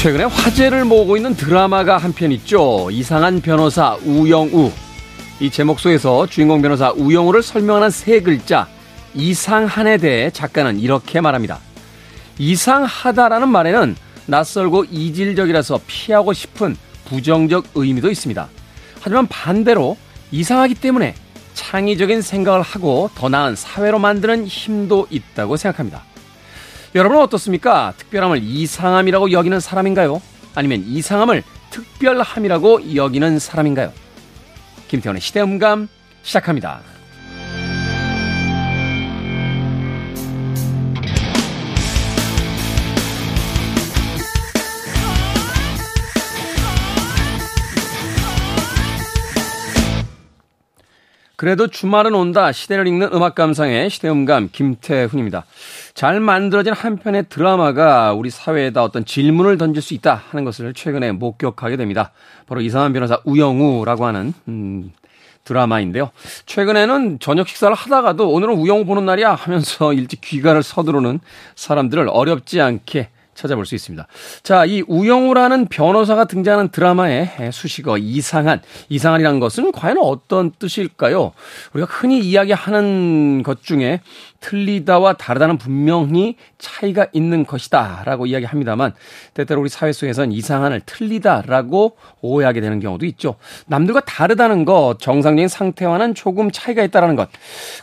최근에 화제를 모으고 있는 드라마가 한 편 있죠. 이상한 변호사 우영우. 이 제목 속에서 주인공 변호사 우영우를 설명하는 세 글자 이상한에 대해 작가는 이렇게 말합니다. 이상하다라는 말에는 낯설고 이질적이라서 피하고 싶은 부정적 의미도 있습니다. 하지만 반대로 이상하기 때문에 창의적인 생각을 하고 더 나은 사회로 만드는 힘도 있다고 생각합니다. 여러분은 어떻습니까? 특별함을 이상함이라고 여기는 사람인가요? 아니면 이상함을 특별함이라고 여기는 사람인가요? 김태원의 시대음감 시작합니다. 그래도 주말은 온다. 시대를 읽는 음악 감상의 시대음감 김태훈입니다. 잘 만들어진 한 편의 드라마가 우리 사회에다 어떤 질문을 던질 수 있다 하는 것을 최근에 목격하게 됩니다. 바로 이상한 변호사 우영우라고 하는 음, 드라마인데요. 최근에는 저녁 식사를 하다가도 오늘은 우영우 보는 날이야 하면서 일찍 귀가를 서두르는 사람들을 어렵지 않게 찾아볼 수 있습니다. 자, 이 우영우라는 변호사가 등장하는 드라마의 수식어 이상한, 이상한이라는 것은 과연 어떤 뜻일까요? 우리가 흔히 이야기하는 것 중에 틀리다와 다르다는 분명히 차이가 있는 것이다 라고 이야기합니다만 때때로 우리 사회 속에서는 이상한을 틀리다라고 오해하게 되는 경우도 있죠. 남들과 다르다는 것, 정상적인 상태와는 조금 차이가 있다라는 것.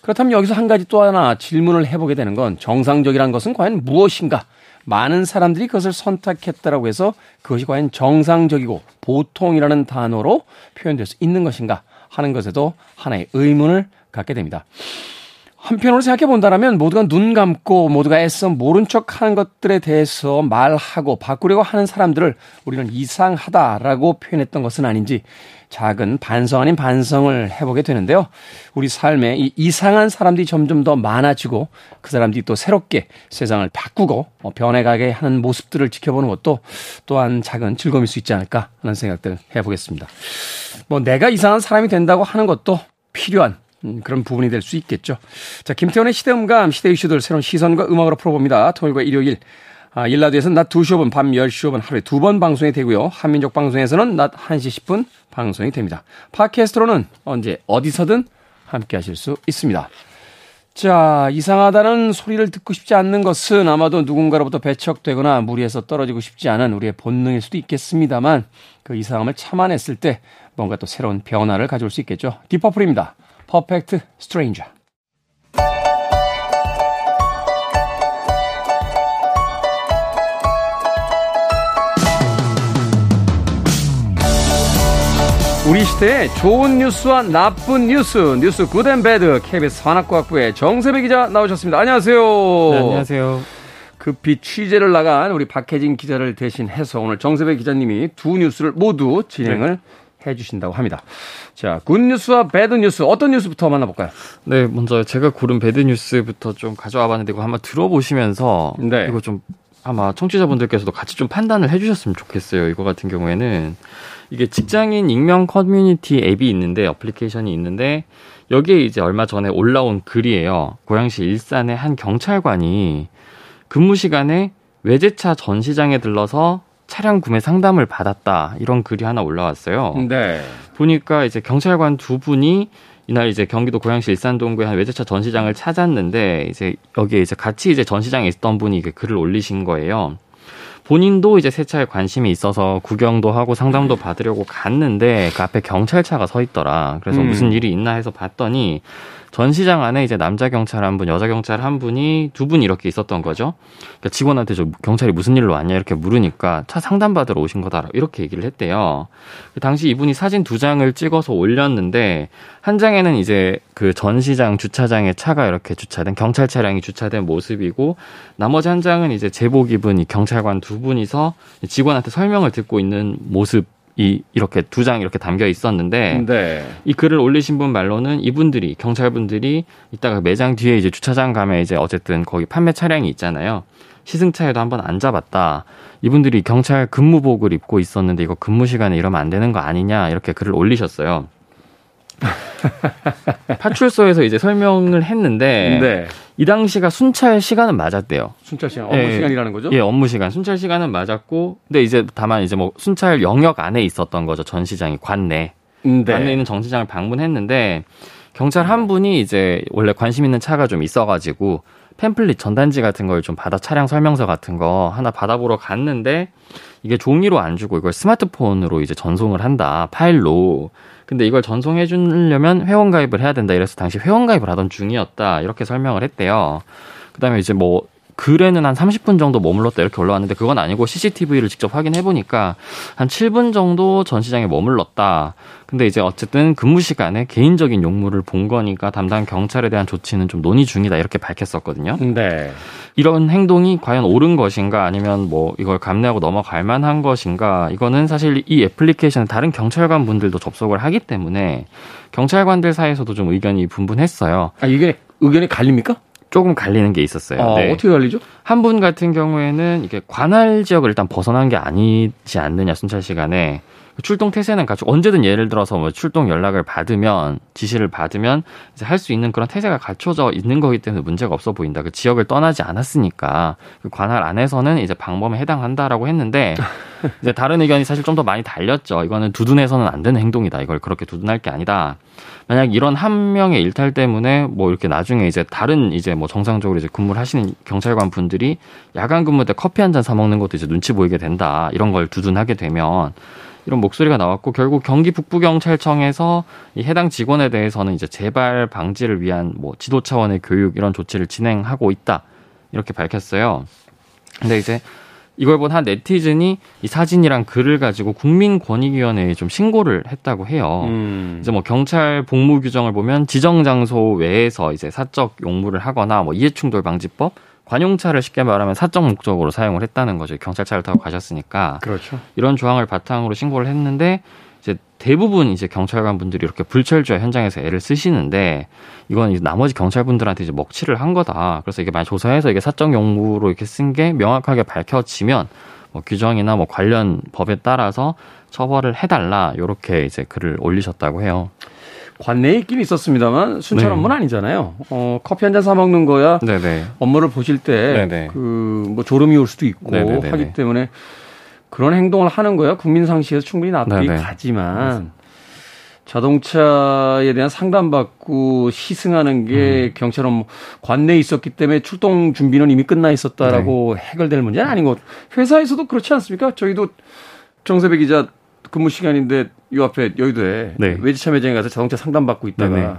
그렇다면 여기서 한 가지 또 하나 질문을 해보게 되는 건 정상적이라는 것은 과연 무엇인가? 많은 사람들이 그것을 선택했다라고 해서 그것이 과연 정상적이고 보통이라는 단어로 표현될 수 있는 것인가 하는 것에도 하나의 의문을 갖게 됩니다. 한편으로 생각해 본다면 모두가 눈 감고 모두가 애써 모른 척 하는 것들에 대해서 말하고 바꾸려고 하는 사람들을 우리는 이상하다라고 표현했던 것은 아닌지 작은 반성 아닌 반성을 해보게 되는데요. 우리 삶에 이 이상한 사람들이 점점 더 많아지고 그 사람들이 또 새롭게 세상을 바꾸고 어, 변해가게 하는 모습들을 지켜보는 것도 또한 작은 즐거움일 수 있지 않을까 하는 생각들을 해보겠습니다. 뭐 내가 이상한 사람이 된다고 하는 것도 필요한 음, 그런 부분이 될 수 있겠죠. 자, 김태원의 시대음감, 시대 이슈들 새로운 시선과 음악으로 풀어봅니다. 토요일과 일요일. 아, 1라디오에서는 낮 2시 5분, 밤 10시 5분 하루에 두 번 방송이 되고요. 한민족 방송에서는 낮 1시 10분 방송이 됩니다. 팟캐스트로는 언제 어디서든 함께 하실 수 있습니다. 자, 이상하다는 소리를 듣고 싶지 않는 것은 아마도 누군가로부터 배척되거나 무리에서 떨어지고 싶지 않은 우리의 본능일 수도 있겠습니다만 그 이상함을 참아냈을 때 뭔가 또 새로운 변화를 가져올 수 있겠죠. Deep Purple입니다. Perfect Stranger. 우리 시대의 좋은 뉴스와 나쁜 뉴스, 뉴스 good and bad, KBS 산업과학부의 정세배 기자 나오셨습니다. 안녕하세요. 네, 안녕하세요. 급히 취재를 나간 우리 박혜진 기자를 대신해서 오늘 정세배 기자님이 두 뉴스를 모두 진행을 네. 해주신다고 합니다. 자, good news와 bad news 어떤 뉴스부터 만나볼까요? 네, 먼저 제가 고른 bad news부터 좀 가져와 봤는데 이거 한번 들어보시면서 네. 이거 좀 아마 청취자분들께서도 같이 좀 판단을 해주셨으면 좋겠어요. 이거 같은 경우에는 이게 직장인 익명 커뮤니티 앱이 있는데 어플리케이션이 있는데 여기에 이제 얼마 전에 올라온 글이에요. 고양시 일산의 한 경찰관이 근무 시간에 외제차 전시장에 들러서 차량 구매 상담을 받았다 이런 글이 하나 올라왔어요. 네. 보니까 이제 경찰관 두 분이 이날 이제 경기도 고양시 일산동구의 한 외제차 전시장을 찾았는데 이제 여기에 이제 같이 이제 전시장에 있던 분이 이게 글을 올리신 거예요. 본인도 이제 세차에 관심이 있어서 구경도 하고 상담도 받으려고 갔는데 그 앞에 경찰차가 서 있더라. 그래서 음. 무슨 일이 있나 해서 봤더니 전시장 안에 이제 남자 경찰 한 분, 여자 경찰 한 분이 두 분 이렇게 있었던 거죠. 그러니까 직원한테 저 경찰이 무슨 일로 왔냐 이렇게 물으니까 차 상담 받으러 오신 거다 이렇게 얘기를 했대요. 그 당시 이분이 사진 두 장을 찍어서 올렸는데 한 장에는 이제 그 전시장 주차장에 차가 이렇게 주차된 경찰 차량이 주차된 모습이고 나머지 한 장은 이제 제복 입은 이 경찰관 두 분이서 직원한테 설명을 듣고 있는 모습 이 이렇게 두 장 이렇게 담겨 있었는데 네. 이 글을 올리신 분 말로는 이분들이 경찰분들이 이따가 매장 뒤에 이제 주차장 가면 이제 어쨌든 거기 판매 차량이 있잖아요. 시승차에도 한번 앉아봤다. 이분들이 경찰 근무복을 입고 있었는데 이거 근무 시간에 이러면 안 되는 거 아니냐 이렇게 글을 올리셨어요. 파출소에서 이제 설명을 했는데 네. 이 당시가 순찰 시간은 맞았대요. 순찰 시간, 업무 예, 시간이라는 거죠? 예, 업무 시간, 순찰 시간은 맞았고, 근데 이제 다만 이제 뭐 순찰 영역 안에 있었던 거죠. 전 시장이 관내. 네. 관내에 있는 정 시장을 방문했는데 경찰 한 분이 이제 원래 관심 있는 차가 좀 있어가지고 팸플릿 전단지 같은 걸 좀 받아 차량 설명서 같은 거 하나 받아보러 갔는데 이게 종이로 안 주고 이걸 스마트폰으로 이제 전송을 한다 파일로 근데 이걸 전송해 주려면 회원 가입을 해야 된다. 이래서 당시 회원 가입을 하던 중이었다. 이렇게 설명을 했대요. 그다음에 이제 뭐 글에는 한 30분 정도 머물렀다 이렇게 올라왔는데 그건 아니고 CCTV를 직접 확인해 보니까 한 7분 정도 전시장에 머물렀다. 근데 이제 어쨌든 근무 시간에 개인적인 용무를 본 거니까 담당 경찰에 대한 조치는 좀 논의 중이다 이렇게 밝혔었거든요. 네. 이런 행동이 과연 옳은 것인가 아니면 뭐 이걸 감내하고 넘어갈 만한 것인가 이거는 사실 이 애플리케이션은 다른 경찰관 분들도 접속을 하기 때문에 경찰관들 사이에서도 좀 의견이 분분했어요. 아 이게 의견이 갈립니까? 조금 갈리는 게 있었어요. 아, 네. 어떻게 갈리죠? 한 분 같은 경우에는 이게 관할 지역을 일단 벗어난 게 아니지 않느냐 순찰 시간에 출동 태세는 갖추고 언제든 예를 들어서 뭐 출동 연락을 받으면 지시를 받으면 이제 할 수 있는 그런 태세가 갖춰져 있는 거기 때문에 문제가 없어 보인다. 그 지역을 떠나지 않았으니까 그 관할 안에서는 이제 방범에 해당한다라고 했는데 이제 다른 의견이 사실 좀 더 많이 달렸죠. 이거는 두둔해서는 안 되는 행동이다. 이걸 그렇게 두둔할 게 아니다. 만약 이런 한 명의 일탈 때문에 뭐 이렇게 나중에 이제 다른 이제 뭐 정상적으로 이제 근무를 하시는 경찰관 분들이 야간 근무 때 커피 한 잔 사 먹는 것도 이제 눈치 보이게 된다. 이런 걸 두둔하게 되면 이런 목소리가 나왔고 결국 경기 북부경찰청에서 이 해당 직원에 대해서는 이제 재발 방지를 위한 뭐 지도 차원의 교육 이런 조치를 진행하고 있다 이렇게 밝혔어요. 근데 이제 이걸 본 한 네티즌이 이 사진이랑 글을 가지고 국민권익위원회에 좀 신고를 했다고 해요. 음. 이제 뭐 경찰 복무 규정을 보면 지정 장소 외에서 이제 사적 용무를 하거나 뭐 이해충돌 방지법 관용차를 쉽게 말하면 사적 목적으로 사용을 했다는 거죠. 경찰차를 타고 가셨으니까. 그렇죠. 이런 조항을 바탕으로 신고를 했는데 이제 대부분 이제 경찰관 분들이 이렇게 불철주야 현장에서 애를 쓰시는데 이건 이제 나머지 경찰분들한테 이제 먹칠을 한 거다. 그래서 이게 만약 조사해서 이게 사적 용무로 이렇게 쓴 게 명확하게 밝혀지면 뭐 규정이나 뭐 관련 법에 따라서 처벌을 해달라. 요렇게 이제 글을 올리셨다고 해요. 관내에 있긴 있었습니다만 순찰 네. 업무는 아니잖아요. 어, 커피 한 잔 사 먹는 거야. 네네. 업무를 보실 때 그 뭐 졸음이 올 수도 있고 네네네네. 하기 때문에 그런 행동을 하는 거야 국민 상식에서 충분히 납득이 네네. 가지만 자동차에 대한 상담받고 시승하는 게 음. 경찰 업무 관내에 있었기 때문에 출동 준비는 이미 끝나 있었다라고 네. 해결될 문제는 아닌 것. 회사에서도 그렇지 않습니까? 저희도 정세배 기자 근무 시간인데 요 앞에 여의도에 네. 외제차 매장에 가서 자동차 상담 받고 있다가 네네.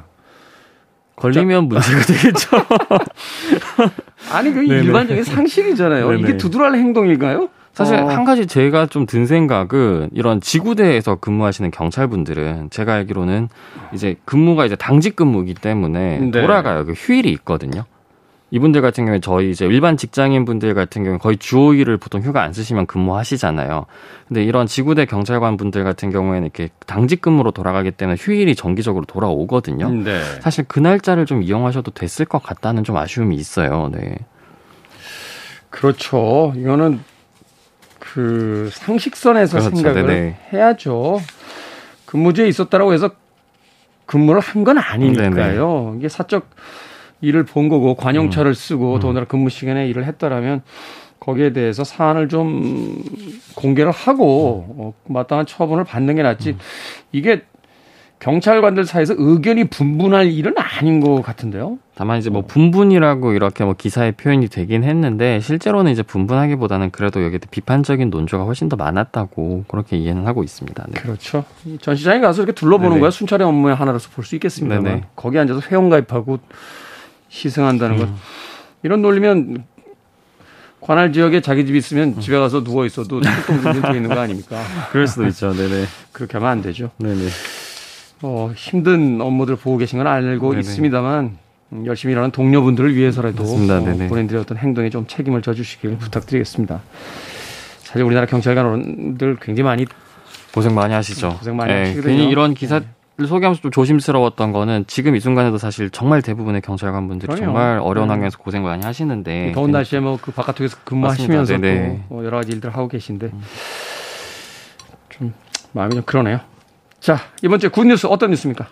걸리면 문제가 되겠죠. 아니 그 일반적인 상식이잖아요. 네네. 이게 두드러할 행동일까요? 사실 어. 한 가지 제가 좀 든 생각은 이런 지구대에서 근무하시는 경찰분들은 제가 알기로는 이제 근무가 이제 당직 근무이기 때문에 네. 돌아가요. 그 휴일이 있거든요. 이분들 같은 경우에 저희 이제 일반 직장인 분들 같은 경우에 거의 주 5일을 보통 휴가 안 쓰시면 근무하시잖아요. 근데 이런 지구대 경찰관 분들 같은 경우에는 이렇게 당직 근무로 돌아가기 때문에 휴일이 정기적으로 돌아오거든요. 네. 사실 그 날짜를 좀 이용하셔도 됐을 것 같다는 좀 아쉬움이 있어요. 네. 그렇죠. 이거는 그 상식선에서 그렇죠. 생각을 네네. 해야죠. 근무제에 있었다라고 해서 근무를 한 건 아니니까요. 네네. 이게 사적 일을 본 거고 관용차를 음. 쓰고 음. 더군다나 근무 시간에 일을 했다라면 거기에 대해서 사안을 좀 공개를 하고 음. 어, 마땅한 처분을 받는 게 낫지. 음. 이게 경찰관들 사이에서 의견이 분분할 일은 아닌 것 같은데요. 다만 이제 뭐 분분이라고 이렇게 뭐 기사에 표현이 되긴 했는데 실제로는 이제 분분하기보다는 그래도 여기에 비판적인 논조가 훨씬 더 많았다고 그렇게 이해는 하고 있습니다. 네. 그렇죠. 전시장에 가서 이렇게 둘러보는 네네. 거야 순찰의 업무의 하나로서 볼 수 있겠습니다만 거기 앉아서 회원 가입하고 희생한다는 것. 음. 이런 논리면 관할 지역에 자기 집이 있으면 음. 집에 가서 누워 있어도 금지 돼 있는 거 아닙니까? 그럴 수도 있죠. 네네. 그렇게 하면 안 되죠. 네네. 어, 힘든 업무들 보고 계신 건 알고 네네. 있습니다만 음, 열심히 일하는 동료분들을 위해서라도 어, 본인들의 어떤 행동에 좀 책임을 져주시길 부탁드리겠습니다. 사실 우리나라 경찰관들 굉장히 많이 고생 많이 하시죠. 고생 많이 네, 하시거든요. 괜히 이런 기사 네. 소개하면서 좀 조심스러웠던 거는 지금 이 순간에도 사실 정말 대부분의 경찰관 분들이 그럼요. 정말 어려운 네. 환경에서 고생 많이 하시는데 더운 날씨에 뭐 그 바깥쪽에서 근무하시면서 뭐 여러 가지 일들 하고 계신데 음. 좀 마음이 좀 그러네요. 자 이번 주 굿뉴스 어떤 뉴스입니까?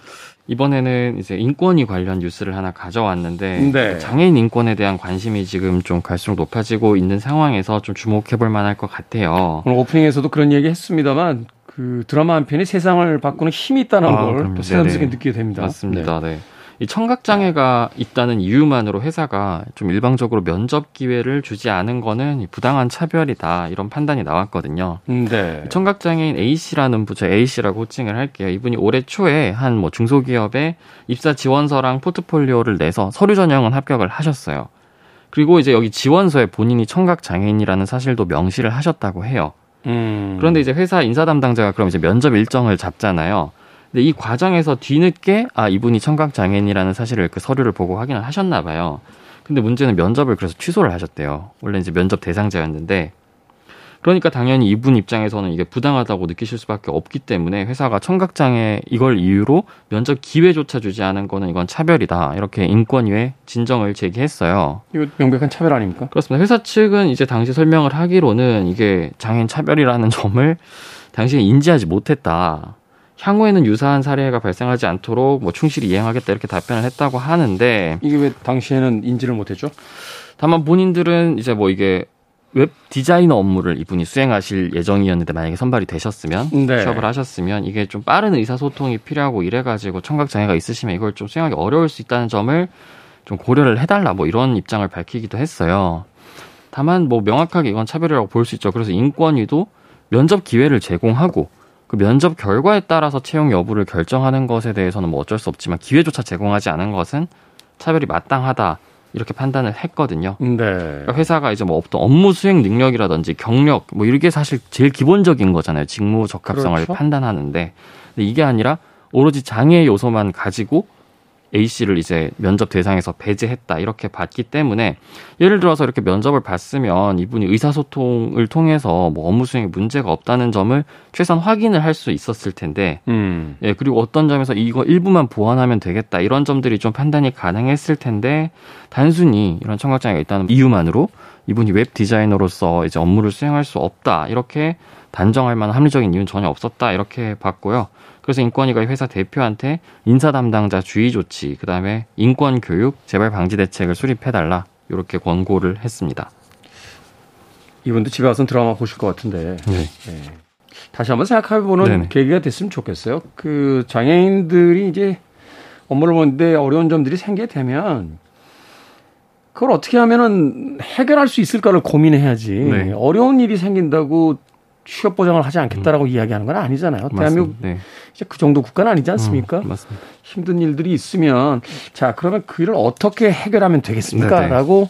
이번에는 이제 인권위 관련 뉴스를 하나 가져왔는데 네. 장애인 인권에 대한 관심이 지금 좀 갈수록 높아지고 있는 상황에서 좀 주목해 볼 만할 것 같아요. 오늘 오프닝에서도 그런 얘기 했습니다만 그 드라마 한 편이 세상을 바꾸는 힘이 있다는 아, 걸또 새삼스럽게 느끼게 됩니다. 맞습니다. 네. 네. 이 청각 장애가 있다는 이유만으로 회사가 좀 일방적으로 면접 기회를 주지 않은 거는 부당한 차별이다 이런 판단이 나왔거든요. 네. 청각 장애인 A 씨라는 부처 A 씨라고 호칭을 할게요. 이분이 올해 초에 한 뭐 중소기업에 입사 지원서랑 포트폴리오를 내서 서류 전형은 합격을 하셨어요. 그리고 이제 여기 지원서에 본인이 청각 장애인이라는 사실도 명시를 하셨다고 해요. 음. 그런데 이제 회사 인사 담당자가 그럼 이제 면접 일정을 잡잖아요. 근데 이 과정에서 뒤늦게 아 이분이 청각 장애인이라는 사실을 그 서류를 보고 확인을 하셨나 봐요. 근데 문제는 면접을 그래서 취소를 하셨대요. 원래 이제 면접 대상자였는데 그러니까 당연히 이분 입장에서는 이게 부당하다고 느끼실 수밖에 없기 때문에 회사가 청각장애 이걸 이유로 면접 기회조차 주지 않은 거는 이건 차별이다. 이렇게 인권위에 진정을 제기했어요. 이거 명백한 차별 아닙니까? 그렇습니다. 회사 측은 이제 당시 설명을 하기로는 이게 장애인 차별이라는 점을 당시에 인지하지 못했다. 향후에는 유사한 사례가 발생하지 않도록 뭐 충실히 이행하겠다 이렇게 답변을 했다고 하는데 이게 왜 당시에는 인지를 못했죠? 다만 본인들은 이제 뭐 이게 웹 디자이너 업무를 이분이 수행하실 예정이었는데 만약에 선발이 되셨으면 네. 취업을 하셨으면 이게 좀 빠른 의사소통이 필요하고 이래가지고 청각 장애가 있으시면 이걸 좀 수행하기 어려울 수 있다는 점을 좀 고려를 해달라 뭐 이런 입장을 밝히기도 했어요. 다만 뭐 명확하게 이건 차별이라고 볼 수 있죠. 그래서 인권위도 면접 기회를 제공하고 그 면접 결과에 따라서 채용 여부를 결정하는 것에 대해서는 뭐 어쩔 수 없지만 기회조차 제공하지 않은 것은 차별이 마땅하다 이렇게 판단을 했거든요. 네. 그러니까 회사가 이제 뭐 어떤 업무 수행 능력이라든지 경력 뭐 이게 사실 제일 기본적인 거잖아요. 직무 적합성을 그렇죠? 판단하는데 이게 아니라 오로지 장애 요소만 가지고 A 씨를 이제 면접 대상에서 배제했다 이렇게 봤기 때문에 예를 들어서 이렇게 면접을 봤으면 이분이 의사소통을 통해서 뭐 업무 수행에 문제가 없다는 점을 최소한 확인을 할 수 있었을 텐데 음. 예 그리고 어떤 점에서 이거 일부만 보완하면 되겠다 이런 점들이 좀 판단이 가능했을 텐데 단순히 이런 청각장애가 있다는 이유만으로 이분이 웹 디자이너로서 이제 업무를 수행할 수 없다 이렇게 단정할 만한 합리적인 이유는 전혀 없었다 이렇게 봤고요. 그래서 인권위가 회사 대표한테 인사 담당자 주의 조치, 그 다음에 인권 교육, 재발 방지 대책을 수립해 달라 이렇게 권고를 했습니다. 이분도 집에 와서 드라마 보실 것 같은데. 네. 네. 다시 한번 생각해보는 네네. 계기가 됐으면 좋겠어요. 그 장애인들이 이제 업무를 보는데 어려운 점들이 생기게 되면 그걸 어떻게 하면은 해결할 수 있을까를 고민해야지. 네. 어려운 일이 생긴다고 취업 보장을 하지 않겠다라고 음. 이야기하는 건 아니잖아요. 대한민국 네. 이제 그 정도 국가는 아니지 않습니까? 음, 맞습니다. 힘든 일들이 있으면 자 그러면 그 일을 어떻게 해결하면 되겠습니까?라고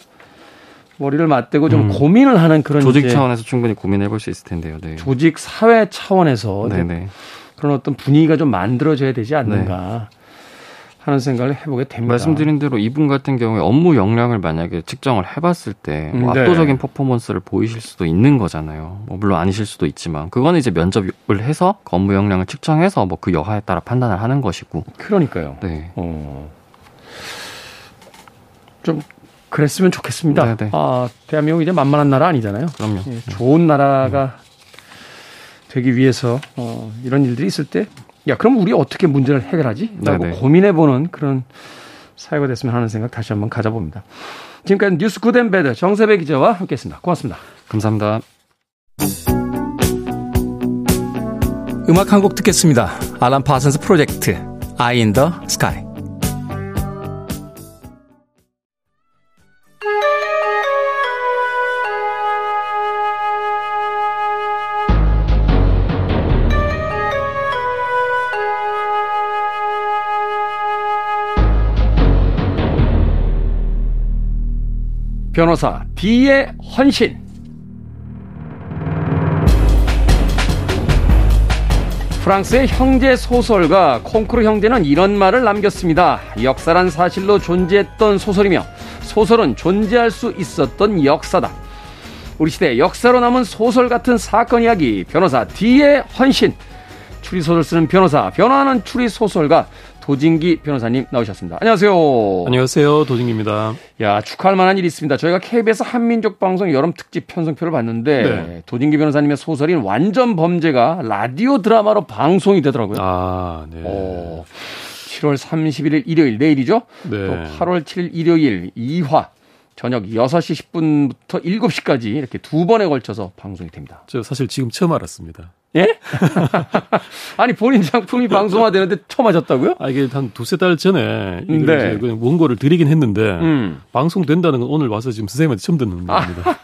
머리를 맞대고 좀 음. 고민을 하는 그런 조직 차원에서 충분히 고민해 볼 수 있을 텐데요. 네. 조직 사회 차원에서 그런 어떤 분위기가 좀 만들어져야 되지 않는가. 네. 하는 생각을 해보게 됩니다. 말씀드린 대로 이분 같은 경우에 업무 역량을 만약에 측정을 해봤을 때 뭐 네. 압도적인 퍼포먼스를 보이실 수도 있는 거잖아요. 뭐 물론 아니실 수도 있지만 그거는 이제 면접을 해서 그 업무 역량을 측정해서 뭐 그 여하에 따라 판단을 하는 것이고. 그러니까요. 네. 어. 좀 그랬으면 좋겠습니다. 네네. 네. 아, 대한민국 이제 만만한 나라 아니잖아요. 그럼요. 예, 좋은 나라가 되기 위해서 어, 이런 일들이 있을 때 야, 그럼 우리 어떻게 문제를 해결하지? 라고 고민해보는 그런 사회가 됐으면 하는 생각 다시 한번 가져봅니다. 지금까지 뉴스 good and bad 정세배 기자와 함께했습니다. 고맙습니다. 감사합니다. 음악 한 곡 듣겠습니다. Alan Parsons Project Eye in the Sky. 변호사 D의 헌신. 프랑스의 형제 소설가 콩크루 형제는 이런 말을 남겼습니다. 역사란 사실로 존재했던 소설이며 소설은 존재할 수 있었던 역사다. 우리 시대 역사로 남은 소설 같은 사건 이야기 변호사 D의 헌신. 추리소설 쓰는 변호사, 변호하는 추리소설가 도진기 변호사님 나오셨습니다. 안녕하세요. 안녕하세요. 도진기입니다. 야, 축하할 만한 일이 있습니다. 저희가 KBS 한민족 방송 여름 특집 편성표를 봤는데 네. 도진기 변호사님의 소설인 완전 범죄가 라디오 드라마로 방송이 되더라고요. 아, 네. 어, 7월 31일 일요일 내일이죠. 네. 또 8월 7일 일요일 2화 저녁 6시 10분부터 7시까지 이렇게 두 번에 걸쳐서 방송이 됩니다. 저 사실 지금 처음 알았습니다. 예? 아니 본인 작품이 방송화되는데 처음 하셨다고요? 아 이게 한 두세 달 전에 네. 원고를 드리긴 했는데 음. 방송된다는 건 오늘 와서 지금 선생님한테 처음 듣는 겁니다.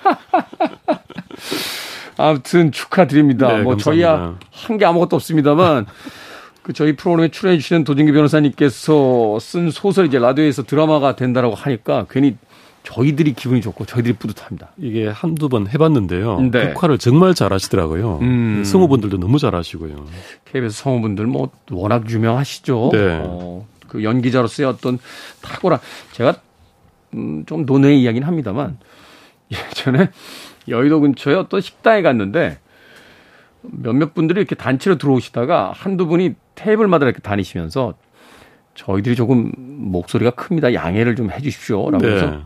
아무튼 축하드립니다. 네, 뭐 저희야 한 게 아무것도 없습니다만 그 저희 프로그램에 출연해 주시는 도진기 변호사님께서 쓴 소설 이제 라디오에서 드라마가 된다라고 하니까 괜히 저희들이 기분이 좋고 저희들이 뿌듯합니다. 이게 한두 번 해봤는데요. 네. 역할을 정말 잘하시더라고요. 음. 성우분들도 너무 잘하시고요. KBS 성우분들 뭐 워낙 유명하시죠. 네. 어, 그 연기자로서의 어떤 탁월한 제가 음, 좀 논의 이야기는 합니다만 예전에 여의도 근처에 어떤 식당에 갔는데 몇몇 분들이 이렇게 단체로 들어오시다가 한두 분이 테이블마다 이렇게 다니시면서 저희들이 조금 목소리가 큽니다. 양해를 좀 해 주십시오. 라고 해서 네.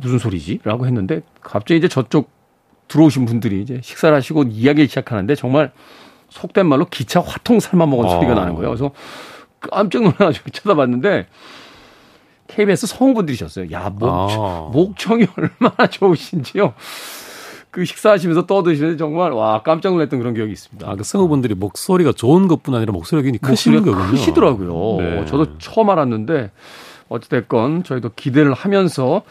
무슨 소리지? 라고 했는데 갑자기 이제 저쪽 들어오신 분들이 이제 식사를 하시고 이야기를 시작하는데 정말 속된 말로 기차 화통 삶아 먹은 아. 소리가 나는 거예요. 그래서 깜짝 놀라가지고 쳐다봤는데 KBS 성우분들이셨어요. 야, 목, 아. 목청이 얼마나 좋으신지요. 그 식사하시면서 떠드시는데 정말 와 깜짝 놀랐던 그런 기억이 있습니다. 아, 그 성우분들이 목소리가 좋은 것뿐 아니라 목소리가 굉장히 크신 거군요. 크시더라고요. 네. 저도 처음 알았는데 어찌됐건 저희도 기대를 하면서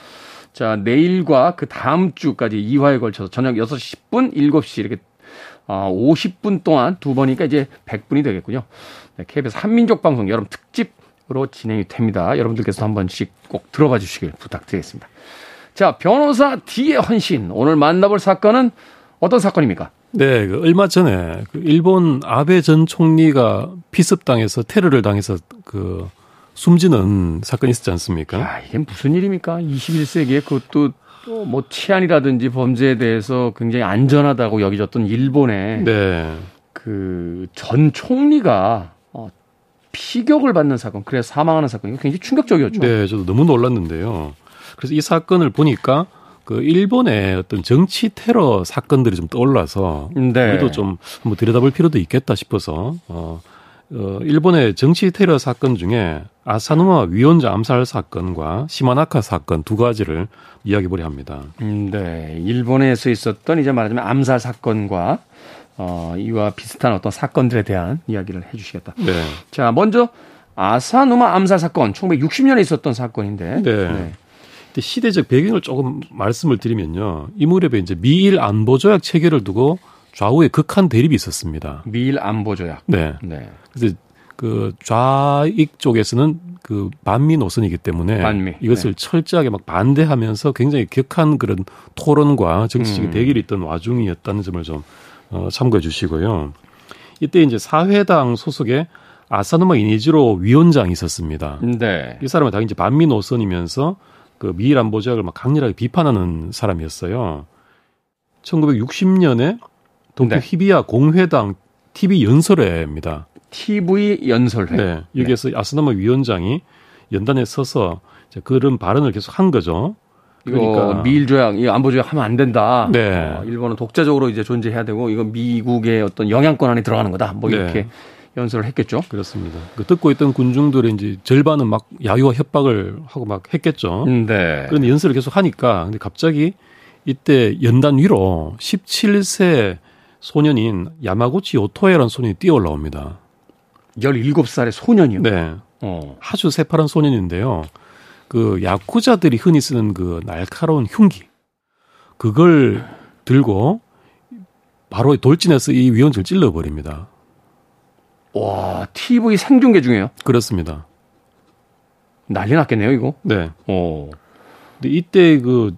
자, 내일과 그 다음 주까지 2화에 걸쳐서 저녁 6시 10분, 7시 이렇게 아, 50분 동안 두 번이니까 이제 100분이 되겠군요. 네, KBS 한민족 방송 여름 특집으로 진행이 됩니다. 여러분들께서 한 번씩 꼭 들어봐 주시길 부탁드리겠습니다. 자, 변호사 D의 헌신. 오늘 만나볼 사건은 어떤 사건입니까? 네, 그 얼마 전에 그 일본 아베 전 총리가 피습당해서 테러를 당해서 그 숨지는 사건이 있었지 않습니까? 야, 이게 무슨 일입니까? 21세기에 그것도 뭐 치안이라든지 범죄에 대해서 굉장히 안전하다고 여겨졌던 일본의 네. 그전 총리가 어, 피격을 받는 사건, 그래서 사망하는 사건, 이거 굉장히 충격적이었죠. 네, 저도 너무 놀랐는데요. 그래서 이 사건을 보니까 그 일본의 어떤 정치 테러 사건들이 좀 떠올라서 네. 우리도 좀 한번 들여다볼 필요도 있겠다 싶어서 어, 어 일본의 정치 테러 사건 중에 아사노마 위원자 암살 사건과 시마나카 사건 두 가지를 이야기해보려 합니다. 음, 네. 일본에서 있었던 이제 말하자면 암살 사건과 어, 이와 비슷한 어떤 사건들에 대한 이야기를 해 주시겠다. 네. 자, 먼저 아사노마 암살 사건 1960년에 있었던 사건인데. 네. 네. 시대적 배경을 조금 말씀을 드리면요. 이 무렵에 이제 미일 안보 조약 체결을 두고 좌우에 극한 대립이 있었습니다. 미일 안보 조약. 네. 네. 그래서 그 좌익 쪽에서는 그 반미 노선이기 때문에 반미. 이것을 네. 철저하게 막 반대하면서 굉장히 격한 그런 토론과 정치적인 음. 대결이 있던 와중이었다는 점을 좀 어, 참고해 주시고요. 이때 이제 사회당 소속의 아사노마 이니지로 위원장이 있었습니다. 네. 이 사람은 다 이제 반미 노선이면서 그 미일 안보 조약을 막 강렬하게 비판하는 사람이었어요. 1960년에 동포 네. 히비야 공회당 TV 연설회입니다. TV 연설회. 네. 여기에서 네. 아스나마 위원장이 연단에 서서 그런 발언을 계속 한 거죠. 그러니까 미일 조약, 이 안보 조약 하면 안 된다. 네. 어, 일본은 독자적으로 이제 존재해야 되고 이건 미국의 어떤 영향권 안에 들어가는 거다. 뭐 네. 이렇게 네. 연설을 했겠죠. 그렇습니다. 그 듣고 있던 군중들의 이제 절반은 막 야유와 협박을 하고 막 했겠죠. 음, 네. 그런데 연설을 계속 하니까 근데 갑자기 이때 연단 위로 17세 소년인 야마고치 오토에라는 소년이 뛰어 올라옵니다. 17살의 소년이요? 네. 어. 아주 새파란 소년인데요. 그 야쿠자들이 흔히 쓰는 그 날카로운 흉기. 그걸 들고 바로 돌진해서 이 위원장을 찔러버립니다. 와, TV 생중계 중에요? 그렇습니다. 난리 났겠네요, 이거? 네. 어. 근데 이때 그,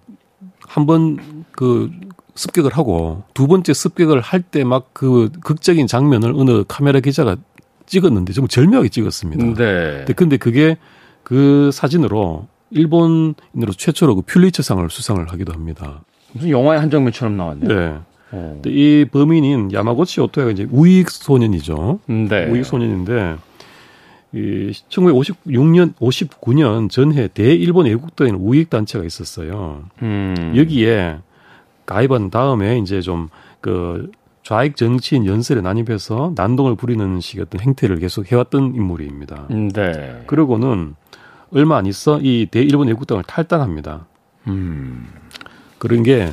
한번 그 습격을 하고 두 번째 습격을 할 때 막 그 극적인 장면을 어느 카메라 기자가 찍었는데 정말 절묘하게 찍었습니다. 네. 근데 그게 그 사진으로 일본인으로 최초로 그 퓰리처상을 수상을 하기도 합니다. 무슨 영화의 한 장면처럼 나왔네요. 네. 어. 이 범인인 야마고치 오토야가 이제 우익 소년이죠. 네. 우익 소년인데 이 1956년 59년 전해 대일본 애국도에는 우익 단체가 있었어요. 음. 여기에 가입한 다음에 이제 좀 그 좌익 정치인 연설에 난입해서 난동을 부리는 식의 어떤 행태를 계속 해왔던 인물입니다. 네. 그러고는 얼마 안 있어 이 대일본 애국당을 탈당합니다. 음. 그런 게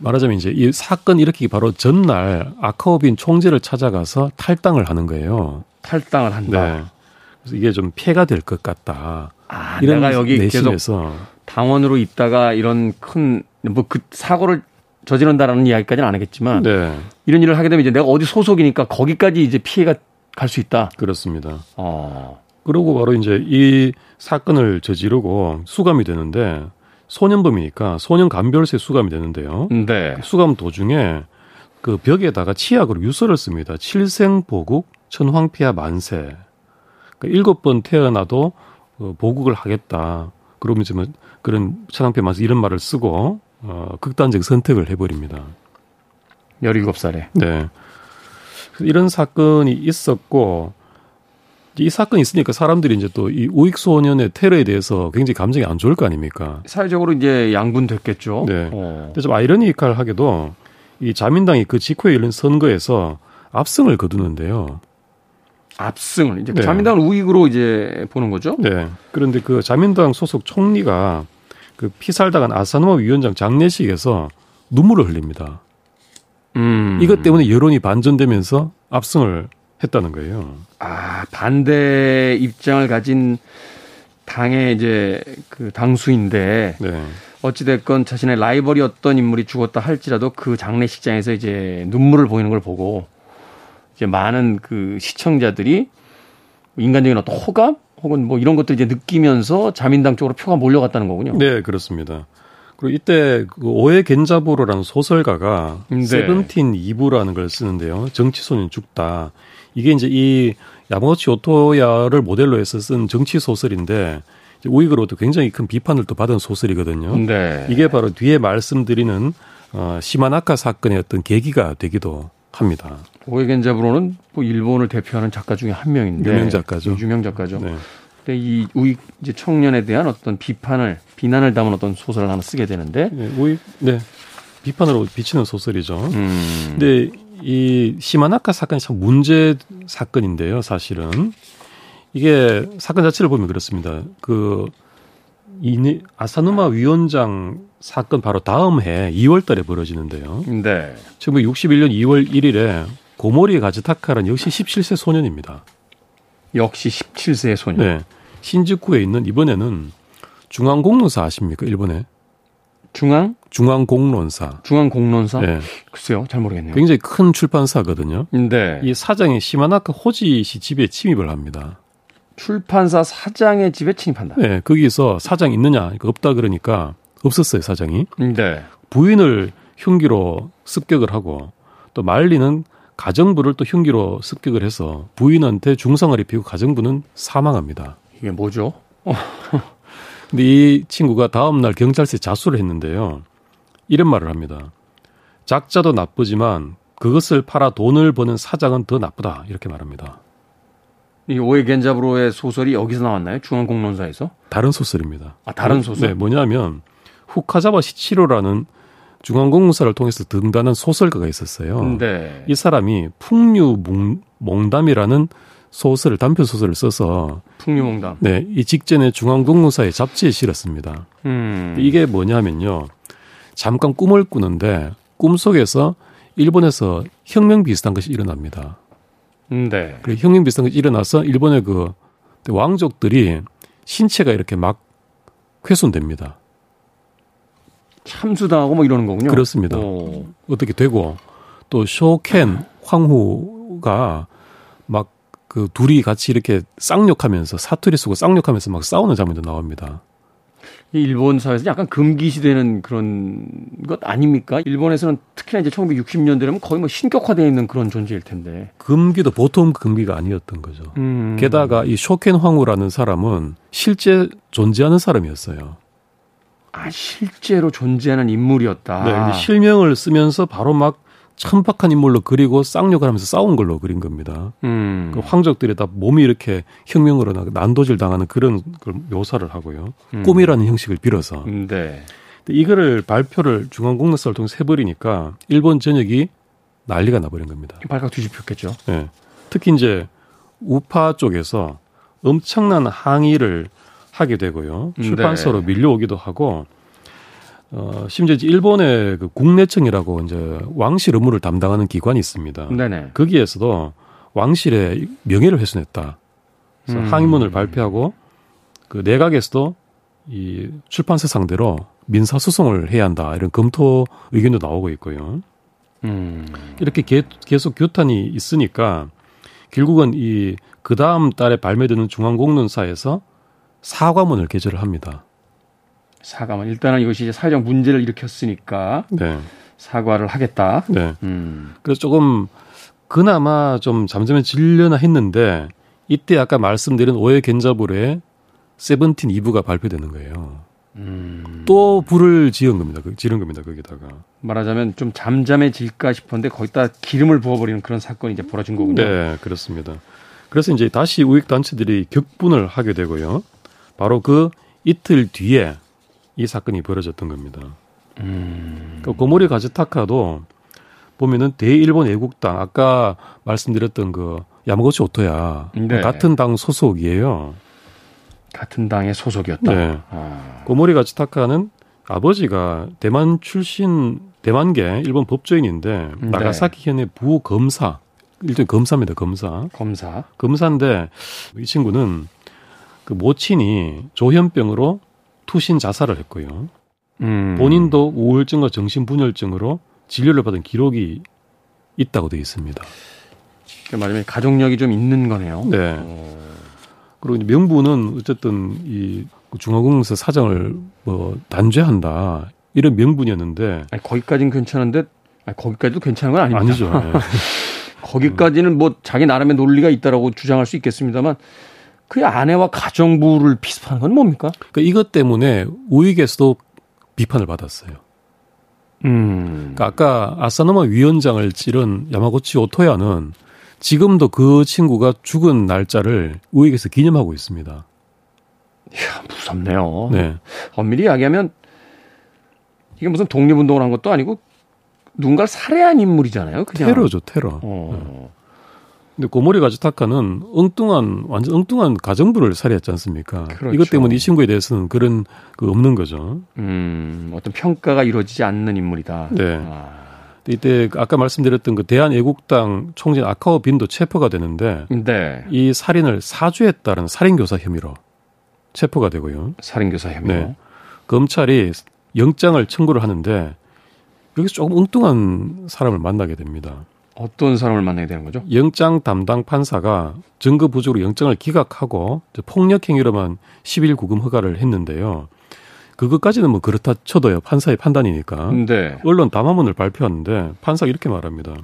말하자면 이제 이 사건 일으키기 바로 전날 아카오빈 총재를 찾아가서 탈당을 하는 거예요. 탈당을 한다. 네. 그래서 이게 좀 피해가 될 것 같다. 아, 이런 내가 여기 내심에서 당원으로 있다가 이런 큰 뭐 그 사고를 저지른다라는 이야기까지는 안 하겠지만 네. 이런 일을 하게 되면 이제 내가 어디 소속이니까 거기까지 이제 피해가 갈 수 있다. 그렇습니다. 어. 그러고 바로 이제 이 사건을 저지르고 수감이 되는데 소년범이니까 소년 감별세 수감이 되는데요. 네. 수감 도중에 그 벽에다가 치약으로 유서를 씁니다. 칠생 보국 천황피하 만세. 그러니까 일곱 번 태어나도 어, 보국을 하겠다. 그러면서 뭐 그런 천황피하 만세 이런 말을 쓰고 어, 극단적 선택을 해버립니다. 17살에. 네. 이런 사건이 있었고 이 사건이 있으니까 사람들이 이제 또 이 우익 소년의 테러에 대해서 굉장히 감정이 안 좋을 거 아닙니까? 사회적으로 이제 양분됐겠죠. 네. 어. 근데 좀 아이러니컬하게도 이 자민당이 그 직후에 열린 선거에서 압승을 거두는데요. 압승을 이제 네. 자민당을 우익으로 이제 보는 거죠. 네. 그런데 그 자민당 소속 총리가 그 피살당한 아사노마 위원장 장례식에서 눈물을 흘립니다. 음. 이것 때문에 여론이 반전되면서 압승을 했다는 거예요. 아, 반대 입장을 가진 당의 이제 그 당수인데 네. 어찌됐건 자신의 라이벌이었던 인물이 죽었다 할지라도 그 장례식장에서 이제 눈물을 보이는 걸 보고 이제 많은 그 시청자들이 인간적인 어떤 호감 혹은 뭐 이런 것들 이제 느끼면서 자민당 쪽으로 표가 몰려갔다는 거군요. 네, 그렇습니다. 그리고 이때 그 오해 겐자부로라는 소설가가 네. 세븐틴 이부라는 걸 쓰는데요. 정치소년 죽다. 이게 이제 이 야마구치 오토야를 모델로 해서 쓴 정치 소설인데 우익으로부터 굉장히 큰 비판을 또 받은 소설이거든요. 네. 이게 바로 뒤에 말씀드리는 어, 시마나카 사건의 어떤 계기가 되기도 합니다. 오에겐 자브로는 뭐 일본을 대표하는 작가 중에 한 명인데 유명 작가죠. 유명 작가죠. 네. 근데 이 우익 이제 청년에 대한 어떤 비판을 비난을 담은 어떤 소설을 하나 쓰게 되는데 네, 우익 네 비판으로 비치는 소설이죠. 음. 근데 이 시마나카 사건이 참 문제 사건인데요, 사실은. 이게 사건 자체를 보면 그렇습니다. 그, 이 아사누마 위원장 사건 바로 다음 해 2월 달에 벌어지는데요. 네. 1961년 2월 1일에 고모리 가즈타카라는 역시 17세 소년입니다. 역시 17세 소년. 네. 신주쿠에 있는 이번에는 중앙공론사 아십니까? 일본에. 중앙? 중앙공론사. 중앙공론사? 네. 글쎄요, 잘 모르겠네요. 굉장히 큰 출판사거든요. 네. 이 사장이 시마나카 호지 씨 집에 침입을 합니다. 출판사 사장의 집에 침입한다? 네, 거기서 사장 있느냐? 없다 그러니까 없었어요, 사장이. 네. 부인을 흉기로 습격을 하고 또 말리는 가정부를 또 흉기로 습격을 해서 부인한테 중상을 입히고 가정부는 사망합니다. 이게 뭐죠? 근데 이 친구가 다음날 경찰서에 자수를 했는데요. 이런 말을 합니다. 작자도 나쁘지만 그것을 팔아 돈을 버는 사장은 더 나쁘다. 이렇게 말합니다. 이 오해 겐자브로의 소설이 여기서 나왔나요? 중앙공론사에서? 다른 소설입니다. 아, 다른 소설? 네, 뭐냐면 후카자바 시치로라는 중앙공문사를 통해서 등단한 소설가가 있었어요. 네. 이 사람이 풍류 몽담이라는 소설을 단편 소설을 써서 풍류몽담. 네, 이 직전에 중앙공무사의 잡지에 실었습니다. 음. 이게 뭐냐면요, 잠깐 꿈을 꾸는데 꿈 속에서 일본에서 혁명 비슷한 것이 일어납니다. 네. 그 혁명 비슷한 것이 일어나서 일본의 그 왕족들이 신체가 이렇게 막 훼손됩니다. 참수당하고 뭐 이러는 거군요. 그렇습니다. 오. 어떻게 되고 또 쇼켄 황후가 막 그 둘이 같이 이렇게 쌍욕하면서 사투리 쓰고 쌍욕하면서 막 싸우는 장면도 나옵니다. 일본 사회에서 약간 금기시되는 그런 것 아닙니까? 일본에서는 특히나 이제 1960년대라면 거의 뭐 신격화되어 있는 그런 존재일 텐데. 금기도 보통 금기가 아니었던 거죠. 음. 게다가 이 쇼켄 황후라는 사람은 실제 존재하는 사람이었어요. 아, 실제로 존재하는 인물이었다. 네, 실명을 쓰면서 바로 막 천박한 인물로 그리고 쌍욕을 하면서 싸운 걸로 그린 겁니다. 음. 그 황족들이 다 몸이 이렇게 혁명으로 난도질 당하는 그런 걸 묘사를 하고요. 음. 꿈이라는 형식을 빌어서. 음, 네. 이거를 발표를 중앙공론사를 통해서 해버리니까 일본 전역이 난리가 나버린 겁니다. 발칵 뒤집혔겠죠. 네. 특히 이제 우파 쪽에서 엄청난 항의를 하게 되고요. 네. 출판사로 네. 밀려오기도 하고 어, 심지어 일본의 그 국내청이라고 이제 왕실 업무를 담당하는 기관이 있습니다. 네네. 거기에서도 왕실의 명예를 훼손했다. 그래서 음. 항의문을 발표하고 그 내각에서도 이 출판사 상대로 민사 소송을 해야 한다 이런 검토 의견도 나오고 있고요. 음. 이렇게 개, 계속 교탄이 있으니까 결국은 이 그 다음 달에 발매되는 중앙공론사에서 사과문을 게재를 합니다. 사과문 일단은 이것이 이제 사회적 문제를 일으켰으니까 네. 사과를 하겠다. 네. 음. 그래서 조금 그나마 좀 잠잠해 질려나 했는데 이때 아까 말씀드린 오해 견자불에 세븐틴 2부가 발표되는 거예요. 음. 또 불을 지은 겁니다. 그, 지른 겁니다. 거기다가. 말하자면 좀 잠잠해질까 싶었는데 거기다 기름을 부어버리는 그런 사건이 이제 벌어진 거군요. 네, 그렇습니다. 그래서 이제 다시 우익 단체들이 격분을 하게 되고요. 바로 그 이틀 뒤에 이 사건이 벌어졌던 겁니다. 음. 그 고모리 가즈타카도 보면은 대일본 애국당 아까 말씀드렸던 그 야마고치 오토야 네. 같은 당 소속이에요. 같은 당의 소속이었다. 네. 아. 고모리 가츠타카는 아버지가 대만 출신 대만계 일본 법조인인데 네. 나가사키 현의 부검사 일종의 검사입니다. 검사. 검사. 검사인데 이 친구는 그 모친이 조현병으로 투신 자살을 했고요. 음. 본인도 우울증과 정신분열증으로 진료를 받은 기록이 있다고 되어 있습니다. 그 말하자면 가족력이 좀 있는 거네요. 네. 어. 그리고 명부는 어쨌든 이 중앙공사 사장을 뭐 단죄한다 이런 명분이었는데 아니, 거기까지는 괜찮은데 아니, 거기까지도 괜찮은 건 아닙니다. 아니죠. 네. 거기까지는 뭐 자기 나름의 논리가 있다라고 주장할 수 있겠습니다만 그 아내와 가정부를 비습하는 건 뭡니까? 그러니까 이것 때문에 우익에서도 비판을 받았어요. 음. 그러니까 아까 아사노마 위원장을 찌른 야마고치 오토야는 지금도 그 친구가 죽은 날짜를 우익에서 기념하고 있습니다. 이야, 무섭네요. 네. 엄밀히 이야기하면 이게 무슨 독립운동을 한 것도 아니고 누군가를 살해한 인물이잖아요. 그냥. 테러죠, 테러. 어. 네. 근데 고모리 가즈타카는 엉뚱한 완전 엉뚱한 가정부를 살해했지 않습니까? 그렇죠. 이것 때문에 이 친구에 대해서는 그런 그 없는 거죠. 음, 어떤 평가가 이루어지지 않는 인물이다. 네. 아. 이때 아까 말씀드렸던 그 대한애국당 총재 아카오 빈도 체포가 되는데 네. 이 살인을 사주했다는 살인교사 혐의로 체포가 되고요. 살인교사 혐의로. 네. 검찰이 영장을 청구를 하는데 여기서 조금 엉뚱한 사람을 만나게 됩니다. 어떤 사람을 만나게 되는 거죠? 영장 담당 판사가 증거 부족으로 영장을 기각하고 폭력 행위로만 10일 구금 허가를 했는데요. 그것까지는 뭐 그렇다 쳐도요. 판사의 판단이니까. 네. 언론 담화문을 발표하는데 판사가 이렇게 말합니다.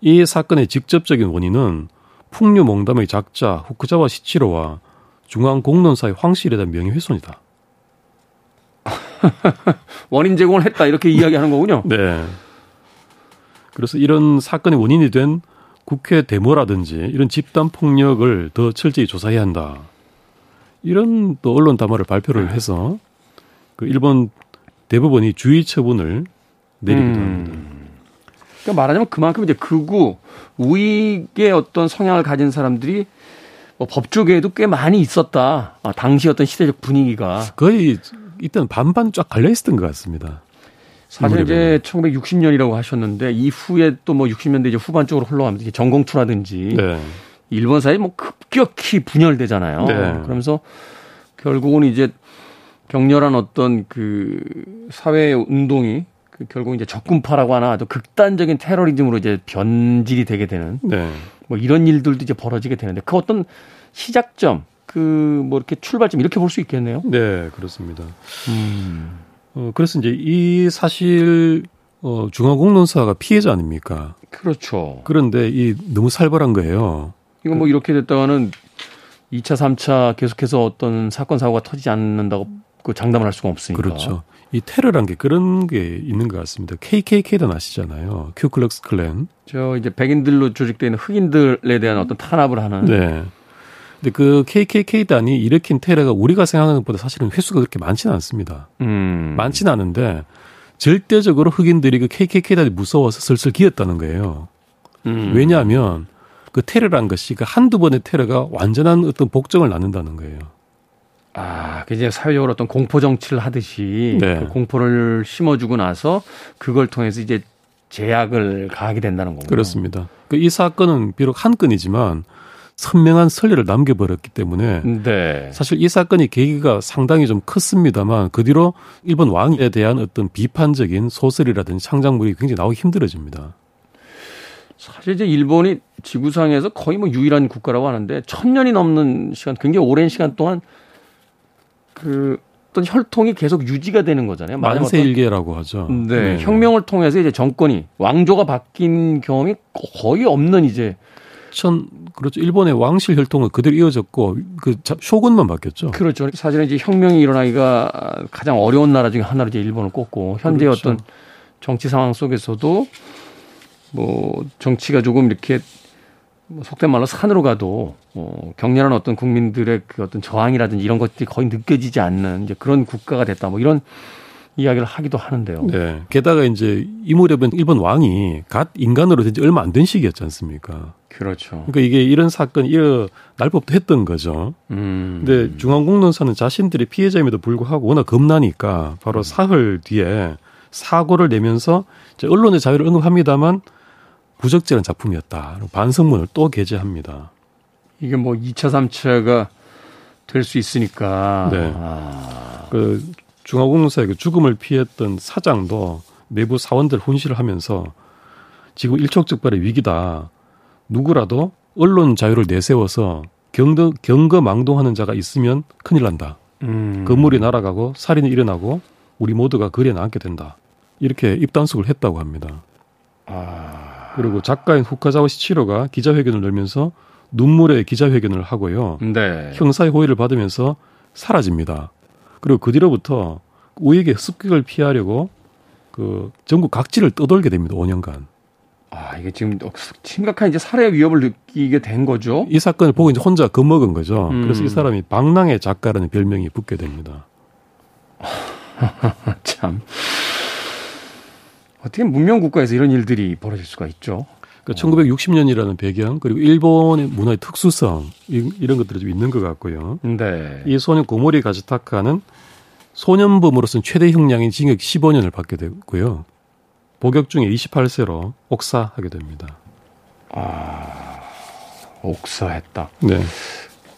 이 사건의 직접적인 원인은 풍류 몽담의 작자 후크자와 시치로와 중앙 공론사의 황실에 대한 명예훼손이다. 원인 제공을 했다 이렇게 이야기하는 거군요. 네. 그래서 이런 사건의 원인이 된 국회 데모라든지 이런 집단 폭력을 더 철저히 조사해야 한다. 이런 또 언론 담화를 발표를 해서 그 일본 대법원이 주의 처분을 내리기도 음. 합니다. 그러니까 말하자면 그만큼 이제 극우 우익의 어떤 성향을 가진 사람들이 뭐 법조계에도 꽤 많이 있었다. 아, 당시 어떤 시대적 분위기가 거의 이때는 반반 쫙 갈려 있었던 것 같습니다. 사실 이제 1960년이라고 하셨는데 이후에 또 뭐 60년대 이제 후반 쪽으로 흘러가면서 전공투라든지 네. 일본 사회 뭐 급격히 분열되잖아요. 네. 그러면서 결국은 이제 격렬한 어떤 그 사회 운동이 그 결국 이제 적군파라고 하나 아주 극단적인 테러리즘으로 이제 변질이 되게 되는 네. 뭐 이런 일들도 이제 벌어지게 되는데 그 어떤 시작점 그 뭐 이렇게 출발점 이렇게 볼 수 있겠네요. 네, 그렇습니다. 음. 어, 그래서 이제 이 사실 어, 중앙공론사가 피해자 아닙니까? 그렇죠. 그런데 이 너무 살벌한 거예요. 이건 뭐 이렇게 됐다가는 2차, 3차 계속해서 어떤 사건 사고가 터지지 않는다고 그 장담을 할 수가 없으니까. 그렇죠. 이 테러란 게 그런 게 있는 것 같습니다. KKK도 아시잖아요. 큐클럭스 클랜. 저 이제 백인들로 조직되어 있는 흑인들에 대한 어떤 탄압을 하는. 네. 근데 그 KKK단이 일으킨 테러가 우리가 생각하는 것보다 사실은 횟수가 그렇게 많지는 않습니다. 음. 많지는 않은데 절대적으로 흑인들이 그 KKK단이 무서워서 슬슬 기었다는 거예요. 음. 왜냐하면 그 테러란 것이 그 한두 번의 테러가 완전한 어떤 복종을 낳는다는 거예요. 아, 그 이제 사회적으로 어떤 공포 정치를 하듯이 네. 그 공포를 심어주고 나서 그걸 통해서 이제 제약을 가하게 된다는 거군요. 그렇습니다. 그 이 사건은 비록 한 건이지만 선명한 선례를 남겨버렸기 때문에 네. 사실 이 사건이 계기가 상당히 좀 컸습니다만 그 뒤로 일본 왕에 대한 어떤 비판적인 소설이라든지 창작물이 굉장히 나오기 힘들어집니다. 사실 이제 일본이 지구상에서 거의 뭐 유일한 국가라고 하는데 천 년이 넘는 시간, 굉장히 오랜 시간 동안 그 어떤 혈통이 계속 유지가 되는 거잖아요. 만세 일계라고 하죠. 네, 네, 혁명을 통해서 이제 정권이 왕조가 바뀐 경험이 거의 없는 이제 천 그렇죠. 일본의 왕실 혈통은 그대로 이어졌고 그 쇼군만 바뀌었죠. 그렇죠. 사실은 이제 혁명이 일어나기가 가장 어려운 나라 중에 하나로 이제 일본을 꼽고 현재 그렇죠. 어떤 정치 상황 속에서도 뭐 정치가 조금 이렇게 뭐 속된 말로 산으로 가도 어, 격렬한 어떤 국민들의 그 어떤 저항이라든지 이런 것들이 거의 느껴지지 않는 이제 그런 국가가 됐다. 뭐 이런 이야기를 하기도 하는데요. 네. 게다가 이제 이 무렵엔 일본 왕이 갓 인간으로 된 지 얼마 안 된 시기였지 않습니까? 그렇죠. 그러니까 이게 이런 사건이 일어날 법도 했던 거죠. 음. 근데 중앙공론사는 자신들이 피해자임에도 불구하고 워낙 겁나니까 바로 사흘 뒤에 사고를 내면서 이제 언론의 자유를 언급합니다만 부적절한 작품이었다. 반성문을 또 게재합니다. 이게 뭐 2차, 3차가 될 수 있으니까. 네. 아. 그 중화공사의 그 죽음을 피했던 사장도 내부 사원들 훈시를 하면서 지금 일촉즉발의 위기다. 누구라도 언론 자유를 내세워서 경거, 경거망동하는 자가 있으면 큰일 난다. 음. 건물이 날아가고 살인이 일어나고 우리 모두가 거리에 남게 된다. 이렇게 입단속을 했다고 합니다. 아. 그리고 작가인 후카자와 시치로가 기자회견을 열면서 눈물의 기자회견을 하고요. 네. 형사의 호의를 받으면서 사라집니다. 그리고 그 뒤로부터 우익의 습격을 피하려고 그 전국 각지를 떠돌게 됩니다. 5년간. 아, 이게 지금 심각한 이제 살해 위협을 느끼게 된 거죠. 이 사건을 보고 이제 혼자 겁먹은 거죠. 음. 그래서 이 사람이 방랑의 작가라는 별명이 붙게 됩니다. 참. 어떻게 문명 국가에서 이런 일들이 벌어질 수가 있죠? 그러니까 1960년이라는 배경 그리고 일본의 문화의 특수성 이 런 것들이 좀 있는 것 같고요. 네. 이 소년 고모리 가즈타카는 소년범으로서는 최대 형량인 징역 15년을 받게 되고요. 복역 중에 28세로 옥사하게 됩니다. 아, 옥사했다. 네.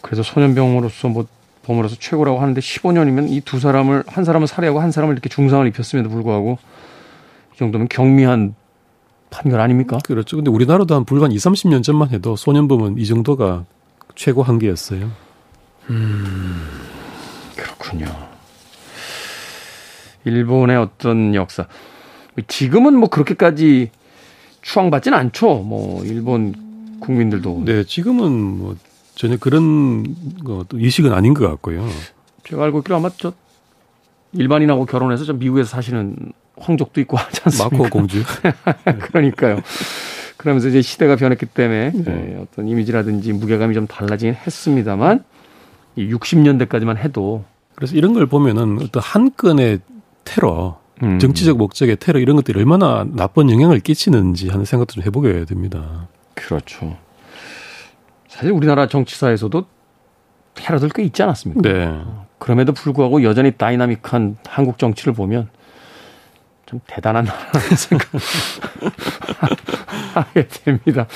그래서 소년병으로서 뭐 범으로서 최고라고 하는데 15년이면 이 두 사람을 한 사람은 살해하고 한 사람을 이렇게 중상을 입혔음에도 불구하고 이 정도면 경미한 판결 아닙니까? 그렇죠. 근데 우리나라도 한 불과 2, 30년 전만 해도 소년범은 이 정도가 최고 한계였어요. 음, 그렇군요. 일본의 어떤 역사. 지금은 뭐 그렇게까지 추앙받지는 않죠. 뭐 일본 국민들도. 네, 지금은 뭐 전혀 그런 이식은 아닌 것 같고요. 제가 알고 있기로 아마 저 일반인하고 결혼해서 저 미국에서 사시는 황족도 있고 하지 않습니까? 마코 공주. 그러니까요. 그러면서 이제 시대가 변했기 때문에 네. 네, 어떤 이미지라든지 무게감이 좀 달라지긴 했습니다만 이 60년대까지만 해도 그래서 이런 걸 보면은 어떤 한 건의 테러, 음. 정치적 목적의 테러 이런 것들이 얼마나 나쁜 영향을 끼치는지 하는 생각도 좀 해보게 됩니다. 그렇죠. 사실 우리나라 정치사에서도 테러들 꽤 있지 않았습니까? 네. 그럼에도 불구하고 여전히 다이나믹한 한국 정치를 보면 좀 대단한 나라라는 생각 하게 됩니다.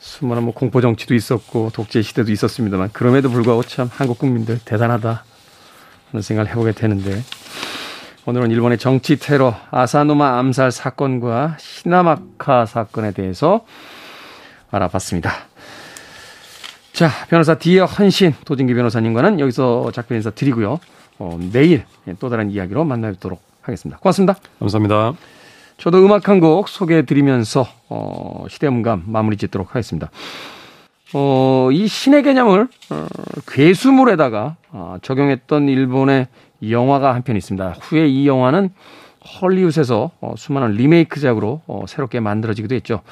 수많은 뭐 공포 정치도 있었고 독재 시대도 있었습니다만 그럼에도 불구하고 참 한국 국민들 대단하다 하는 생각을 해보게 되는데 오늘은 일본의 정치 테러 아사누마 암살 사건과 시마나카 사건에 대해서 알아봤습니다. 자, 변호사 디어 헌신 도진기 변호사님과는 여기서 작별 인사 드리고요. 어, 내일 또 다른 이야기로 만나뵙도록 하겠습니다. 고맙습니다. 감사합니다. 저도 음악 한 곡 소개해 드리면서 어, 시대음감 마무리 짓도록 하겠습니다. 어, 이 신의 개념을 어, 괴수물에다가 어, 적용했던 일본의 영화가 한 편 있습니다. 후에 이 영화는 헐리우드에서 어, 수많은 리메이크작으로 어, 새롭게 만들어지기도 했죠.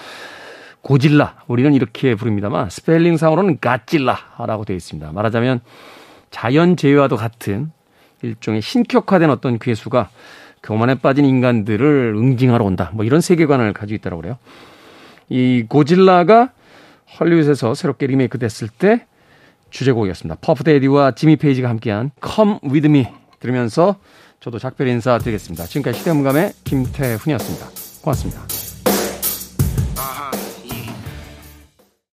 고질라 우리는 이렇게 부릅니다만 스펠링상으로는 가찔라라고 되어 있습니다. 말하자면 자연 재해와도 같은 일종의 신격화된 어떤 괴수가 교만에 빠진 인간들을 응징하러 온다. 뭐 이런 세계관을 가지고 있다고 그래요. 이 고질라가 헐리우드에서 새롭게 리메이크 됐을 때 주제곡이었습니다. 퍼프데디와 지미 페이지가 함께한 Come With Me 들으면서 저도 작별 인사 드리겠습니다. 지금까지 시대음감의 김태훈이었습니다. 고맙습니다.